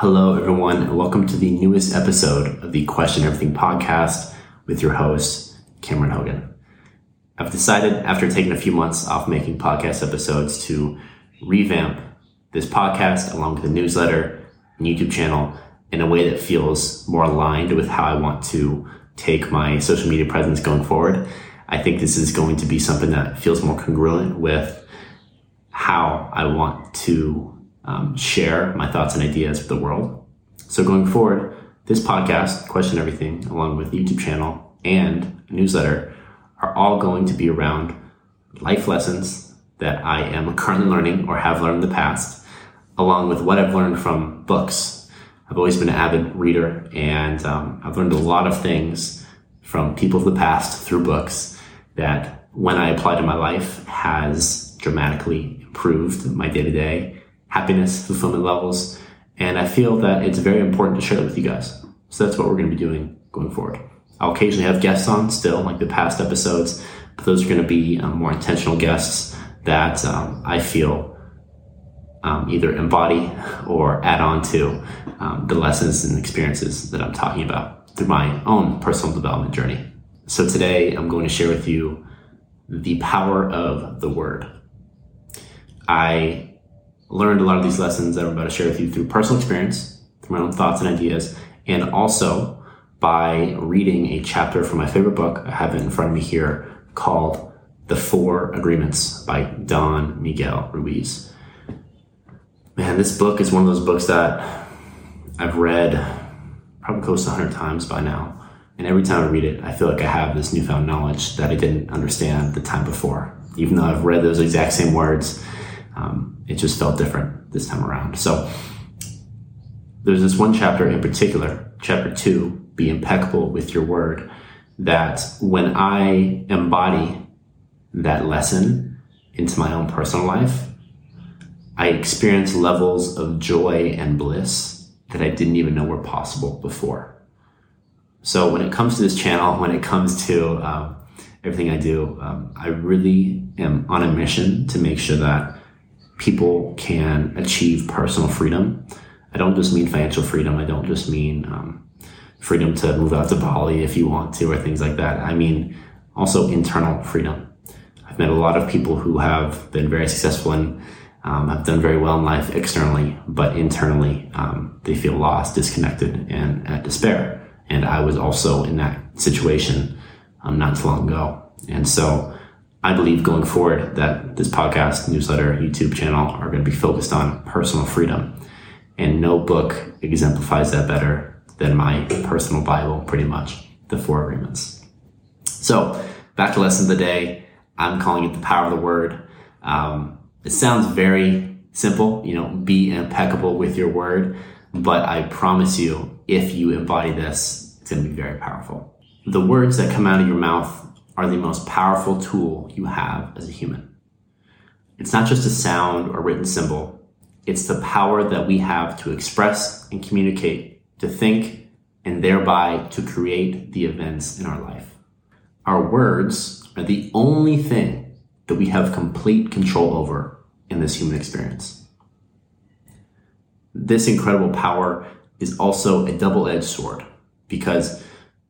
Hello, everyone, and welcome to the newest episode of the Question Everything podcast with your host, Cameron Hogan. I've decided after taking a few months off making podcast episodes to revamp this podcast along with the newsletter and YouTube channel in a way that feels more aligned with how I want to take my social media presence going forward. I think this is going to be something that feels more congruent with how I want to um, share my thoughts and ideas with the world. So going forward, this podcast, Question Everything, along with YouTube channel and newsletter, are all going to be around life lessons that I am currently learning or have learned in the past, along with what I've learned from books. I've always been an avid reader, and um, I've learned a lot of things from people of the past through books that, when I apply to my life, has dramatically improved my day to day happiness, fulfillment levels. And I feel that it's very important to share that with you guys. So that's what we're going to be doing going forward. I'll occasionally have guests on still, like the past episodes, but those are going to be um, more intentional guests that um, I feel um, either embody or add on to um, the lessons and experiences that I'm talking about through my own personal development journey. So today I'm going to share with you the power of the word. I learned a lot of these lessons that I'm about to share with you through personal experience, through my own thoughts and ideas, and also by reading a chapter from my favorite book. I have it in front of me here called The Four Agreements by Don Miguel Ruiz. Man, this book is one of those books that I've read probably close to 100 times by now. And every time I read it, I feel like I have this newfound knowledge that I didn't understand the time before. Even though I've read those exact same words, um, it just felt different this time around. So there's this one chapter in particular, chapter two, be impeccable with your word, that when I embody that lesson into my own personal life, I experience levels of joy and bliss that I didn't even know were possible before. So when it comes to this channel, when it comes to um, everything I do, um, I really am on a mission to make sure that people can achieve personal freedom. I don't just mean financial freedom. I don't just mean um, freedom to move out to Bali if you want to or things like that. I mean also internal freedom. I've met a lot of people who have been very successful and um, have done very well in life externally, but internally um, they feel lost, disconnected, and at despair. And I was also in that situation um, not too long ago. And so I believe going forward that this podcast, newsletter, YouTube channel are going to be focused on personal freedom. And no book exemplifies that better than my personal Bible, pretty much, the Four Agreements. So, back to lesson of the day. I'm calling it the power of the word. Um, it sounds very simple, you know, be impeccable with your word. But I promise you, if you embody this, it's going to be very powerful. The words that come out of your mouth are the most powerful tool you have as a human. It's not just a sound or written symbol, it's the power that we have to express and communicate, to think, and thereby to create the events in our life. Our words are the only thing that we have complete control over in this human experience. This incredible power is also a double edged sword because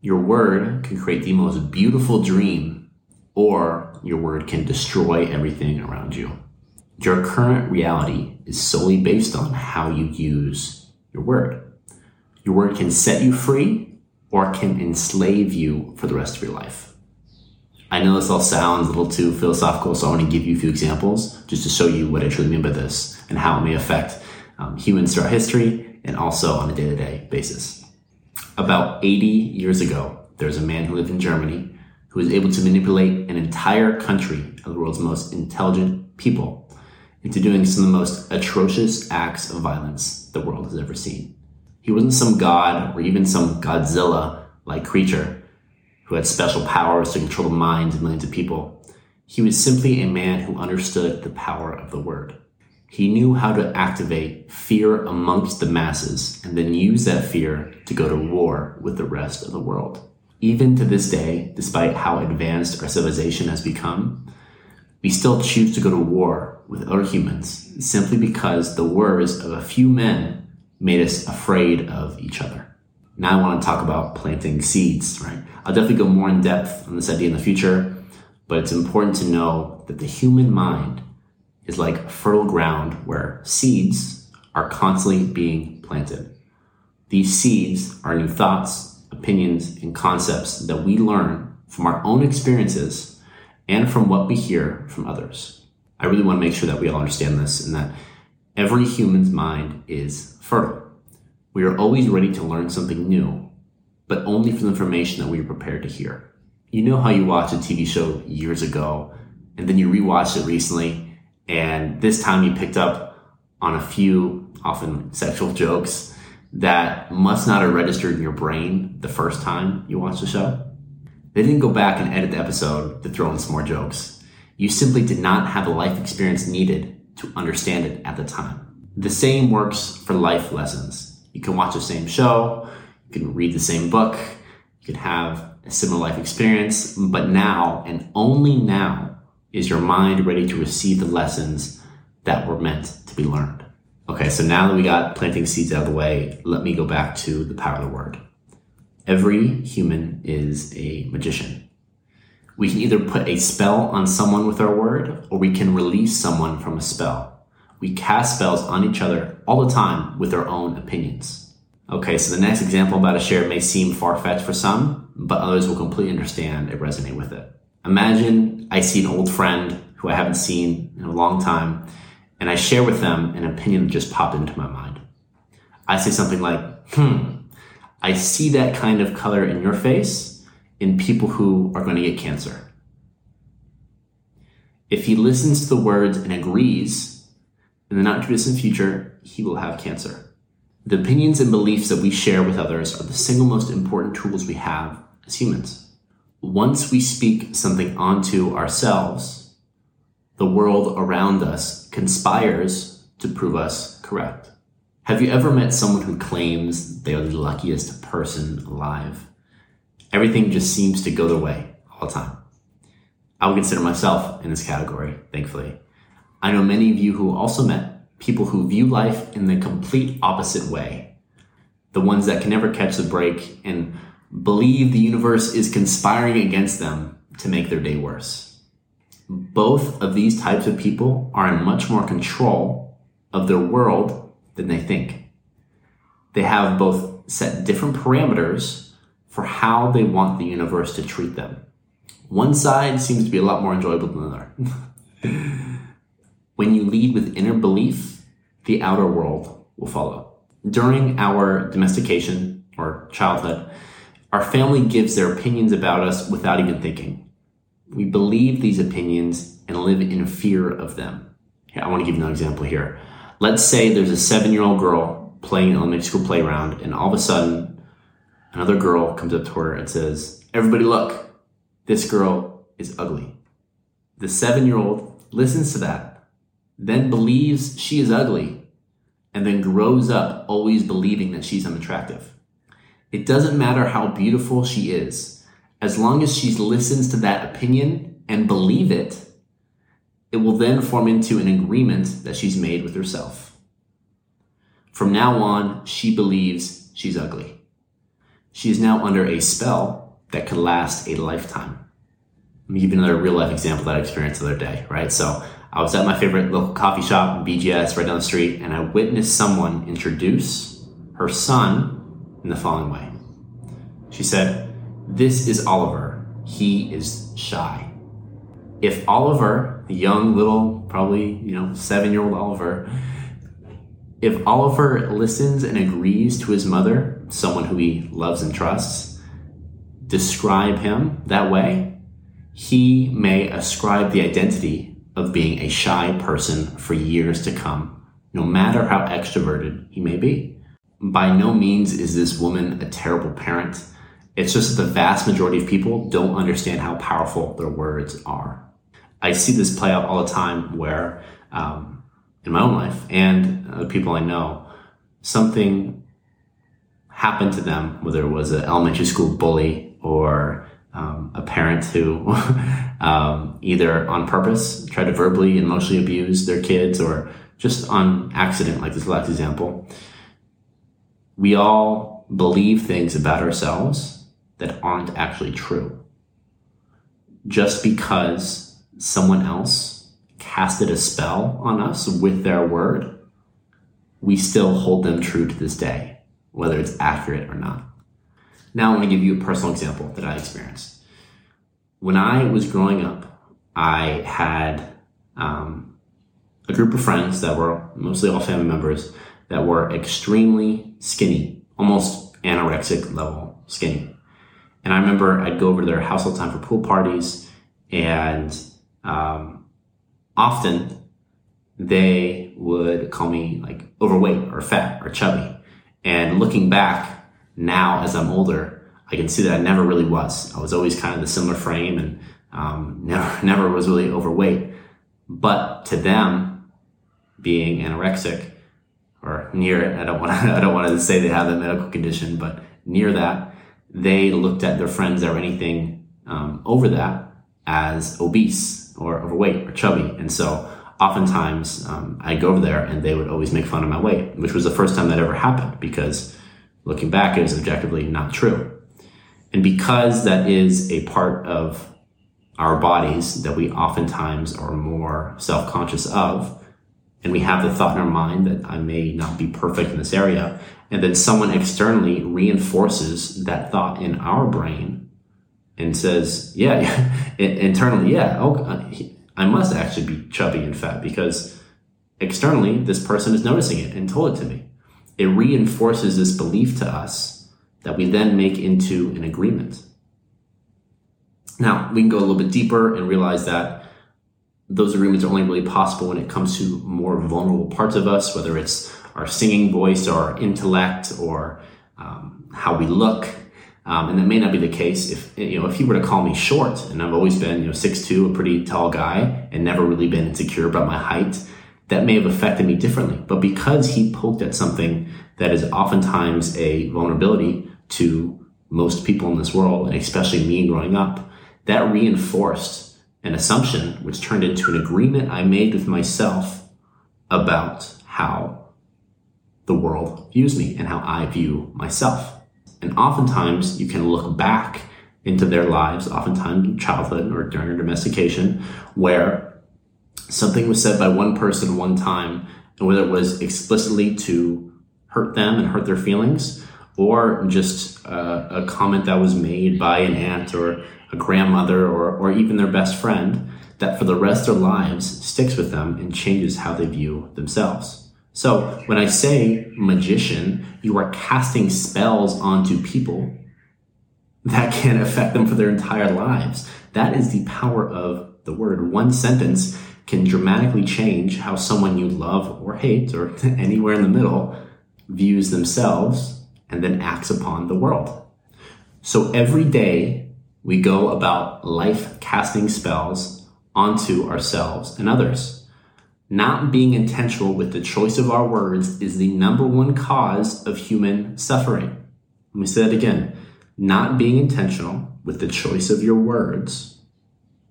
your word can create the most beautiful dream, or your word can destroy everything around you. Your current reality is solely based on how you use your word. Your word can set you free or can enslave you for the rest of your life. I know this all sounds a little too philosophical, so I want to give you a few examples just to show you what I truly mean by this and how it may affect um, humans throughout history and also on a day to day basis. About 80 years ago, there was a man who lived in Germany who was able to manipulate an entire country of the world's most intelligent people into doing some of the most atrocious acts of violence the world has ever seen. He wasn't some god or even some Godzilla like creature who had special powers to control the minds of millions of people. He was simply a man who understood the power of the word. He knew how to activate fear amongst the masses and then use that fear to go to war with the rest of the world. Even to this day, despite how advanced our civilization has become, we still choose to go to war with other humans simply because the words of a few men made us afraid of each other. Now I want to talk about planting seeds, right? I'll definitely go more in depth on this idea in the future, but it's important to know that the human mind is like fertile ground where seeds are constantly being planted. These seeds are new thoughts, opinions, and concepts that we learn from our own experiences and from what we hear from others. I really want to make sure that we all understand this and that every human's mind is fertile. We are always ready to learn something new, but only from the information that we are prepared to hear. You know how you watched a TV show years ago and then you rewatched it recently, and this time you picked up on a few, often sexual jokes that must not have registered in your brain the first time you watched the show. They didn't go back and edit the episode to throw in some more jokes. You simply did not have the life experience needed to understand it at the time. The same works for life lessons. You can watch the same show, you can read the same book, you can have a similar life experience, but now and only now is your mind ready to receive the lessons that were meant to be learned. Okay, so now that we got planting seeds out of the way, let me go back to the power of the word. Every human is a magician. We can either put a spell on someone with our word, or we can release someone from a spell. We cast spells on each other all the time with our own opinions. Okay, so the next example I'm about to share may seem far fetched for some, but others will completely understand and resonate with it. Imagine I see an old friend who I haven't seen in a long time and I share with them an opinion that just popped into my mind. I say something like, hmm, I see that kind of color in your face in people who are going to get cancer. If he listens to the words and agrees, in the not too distant future, he will have cancer. The opinions and beliefs that we share with others are the single most important tools we have as humans. Once we speak something onto ourselves, the world around us conspires to prove us correct. Have you ever met someone who claims they are the luckiest person alive? Everything just seems to go their way all the time. I would consider myself in this category, thankfully. I know many of you who also met people who view life in the complete opposite way. The ones that can never catch the break and believe the universe is conspiring against them to make their day worse both of these types of people are in much more control of their world than they think. They have both set different parameters for how they want the universe to treat them. One side seems to be a lot more enjoyable than the other. when you lead with inner belief, the outer world will follow. During our domestication or childhood, our family gives their opinions about us without even thinking we believe these opinions and live in fear of them. Here, I want to give you an example here. Let's say there's a seven year old girl playing in elementary school playground, and all of a sudden, another girl comes up to her and says, Everybody, look, this girl is ugly. The seven year old listens to that, then believes she is ugly, and then grows up always believing that she's unattractive. It doesn't matter how beautiful she is as long as she listens to that opinion and believe it, it will then form into an agreement that she's made with herself. From now on, she believes she's ugly. She is now under a spell that could last a lifetime. Let me give you another real life example that I experienced the other day, right? So I was at my favorite local coffee shop, BGS, right down the street, and I witnessed someone introduce her son in the following way. She said, this is Oliver. He is shy. If Oliver, the young little, probably, you know, seven year old Oliver, if Oliver listens and agrees to his mother, someone who he loves and trusts, describe him that way, he may ascribe the identity of being a shy person for years to come, no matter how extroverted he may be. By no means is this woman a terrible parent it's just that the vast majority of people don't understand how powerful their words are. I see this play out all the time where, um, in my own life and the people I know, something happened to them, whether it was an elementary school bully or um, a parent who um, either on purpose tried to verbally and emotionally abuse their kids or just on accident, like this last example. we all believe things about ourselves that aren't actually true. Just because someone else casted a spell on us with their word, we still hold them true to this day, whether it's accurate or not. Now, I want to give you a personal example that I experienced. When I was growing up, I had um, a group of friends that were mostly all family members that were extremely skinny, almost anorexic level skinny. And I remember I'd go over to their house all the time for pool parties, and um, often they would call me like overweight or fat or chubby. And looking back now as I'm older, I can see that I never really was. I was always kind of the similar frame and um, never never was really overweight. But to them, being anorexic or near it, I don't want to I don't want to say they have a medical condition, but near that, they looked at their friends were anything um, over that as obese or overweight or chubby, and so oftentimes um, I'd go over there and they would always make fun of my weight, which was the first time that ever happened because looking back, it was objectively not true. And because that is a part of our bodies that we oftentimes are more self conscious of, and we have the thought in our mind that I may not be perfect in this area, and then someone externally reinforces that thought in our brain and says, yeah, internally, yeah, oh, uh, I must actually be chubby and fat because externally this person is noticing it and told it to me. It reinforces this belief to us that we then make into an agreement. Now, we can go a little bit deeper and realize that those agreements are only really possible when it comes to more vulnerable parts of us, whether it's our singing voice or our intellect or um, how we look. Um, and that may not be the case if you know if he were to call me short, and I've always been you know six two, a pretty tall guy, and never really been insecure about my height. That may have affected me differently. But because he poked at something that is oftentimes a vulnerability to most people in this world, and especially me growing up, that reinforced an assumption which turned into an agreement I made with myself about how the world views me and how I view myself. And oftentimes you can look back into their lives, oftentimes in childhood or during domestication, where something was said by one person one time, and whether it was explicitly to hurt them and hurt their feelings, or just uh, a comment that was made by an aunt or a grandmother or, or even their best friend that for the rest of their lives sticks with them and changes how they view themselves. So when I say magician, you are casting spells onto people that can affect them for their entire lives. That is the power of the word. One sentence can dramatically change how someone you love or hate or anywhere in the middle views themselves and then acts upon the world. So every day we go about life casting spells onto ourselves and others. Not being intentional with the choice of our words is the number one cause of human suffering. Let me say that again. Not being intentional with the choice of your words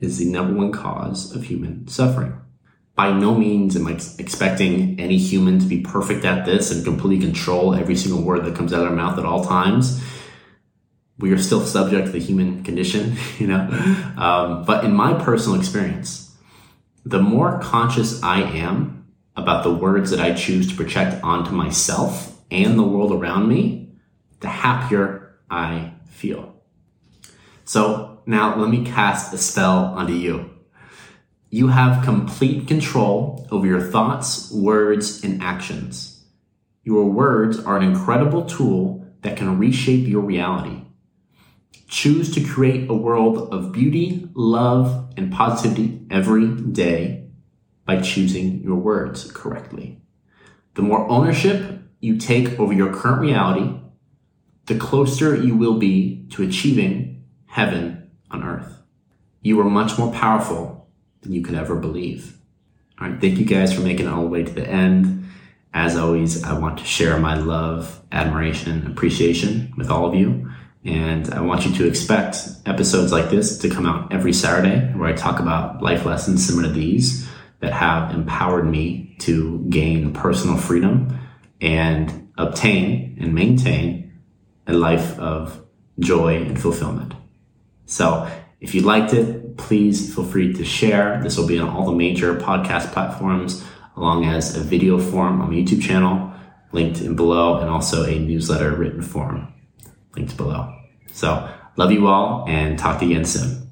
is the number one cause of human suffering. By no means am I expecting any human to be perfect at this and completely control every single word that comes out of their mouth at all times we are still subject to the human condition, you know. Um, but in my personal experience, the more conscious I am about the words that I choose to project onto myself and the world around me, the happier I feel. So now let me cast a spell onto you. You have complete control over your thoughts, words, and actions. Your words are an incredible tool that can reshape your reality. Choose to create a world of beauty, love, and positivity every day by choosing your words correctly. The more ownership you take over your current reality, the closer you will be to achieving heaven on earth. You are much more powerful than you could ever believe. All right, thank you guys for making it all the way to the end. As always, I want to share my love, admiration, appreciation with all of you. And I want you to expect episodes like this to come out every Saturday where I talk about life lessons similar to these that have empowered me to gain personal freedom and obtain and maintain a life of joy and fulfillment. So if you liked it, please feel free to share. This will be on all the major podcast platforms, along as a video form on my YouTube channel, linked in below, and also a newsletter written form linked below. So love you all and talk to you again soon.